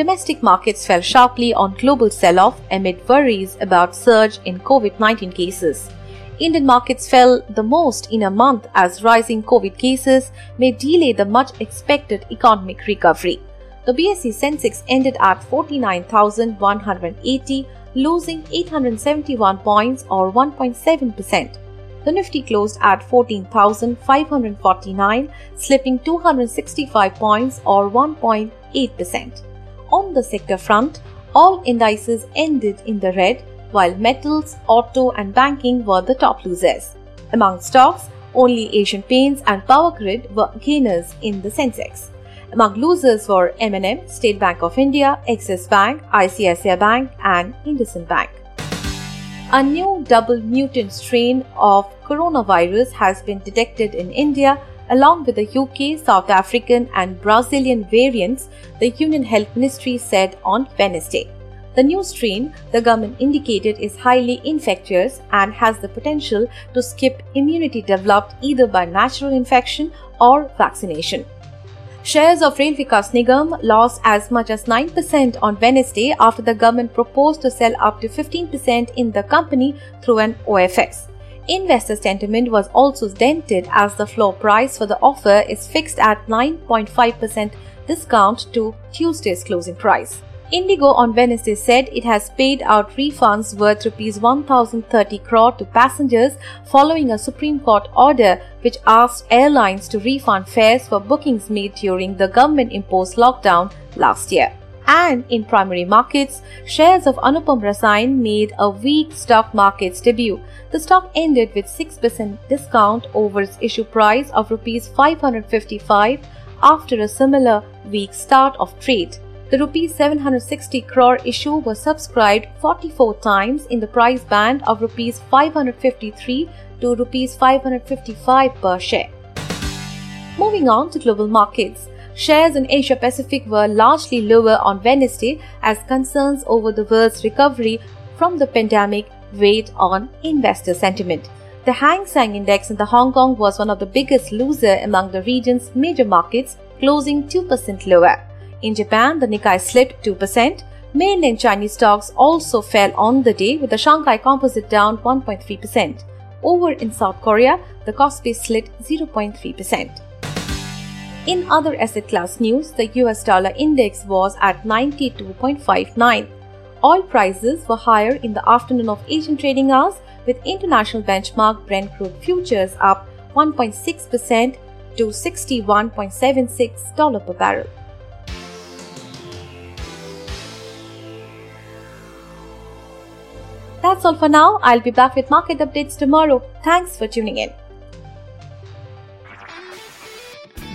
Domestic markets fell sharply on global sell-off amid worries about surge in COVID-19 cases. Indian markets fell the most in a month as rising COVID cases may delay the much expected economic recovery. The BSE Sensex ended at 49,180, losing 871 points or 1.7%. The Nifty closed at 14,549, slipping 265 points or 1.8%. On the sector front, all indices ended in the red, while metals, auto, and banking were the top losers. Among stocks, only Asian Paints and Power Grid were gainers in the Sensex. Among losers were M&M, State Bank of India, Axis Bank, ICICI Bank, and IndusInd Bank. A new double mutant strain of coronavirus has been detected in India along with the UK, South African, and Brazilian variants, the Union Health Ministry said on Wednesday. The new strain, the government indicated, is highly infectious and has the potential to skip immunity developed either by natural infection or vaccination. Shares of Rail Vikas Nigam lost as much as 9% on Wednesday after the government proposed to sell up to 15% in the company through an OFS. Investor sentiment was also dented as the floor price for the offer is fixed at 9.5% discount to Tuesday's closing price. Indigo on Wednesday said it has paid out refunds worth rupees 1030 crore to passengers following a Supreme Court order which asked airlines to refund fares for bookings made during the government imposed lockdown last year. And in primary markets, shares of Anupam Rasayan made a weak stock markets debut. The stock ended with 6% discount over its issue price of rupees 555 after a similar weak start of trade. The rupees 760 crore issue was subscribed 44 times in the price band of rupees 553 to rupees 555 per share. Moving on to global markets. Shares in Asia Pacific were largely lower on Wednesday as concerns over the world's recovery from the pandemic weighed on investor sentiment. The Hang Seng Index in the Hong Kong was one of the biggest loser among the region's major markets, closing 2% lower. In Japan, the Nikkei slipped 2%. Mainland Chinese stocks also fell on the day with the Shanghai Composite down 1.3%. Over in South Korea, the Kospi slid 0.3%. In other asset class news, the US dollar index was at 92.59. Oil prices were higher in the afternoon of Asian trading hours with international benchmark Brent crude futures up 1.6% to $61.76 per barrel. That's all for now. I'll be back with market updates tomorrow. Thanks for tuning in.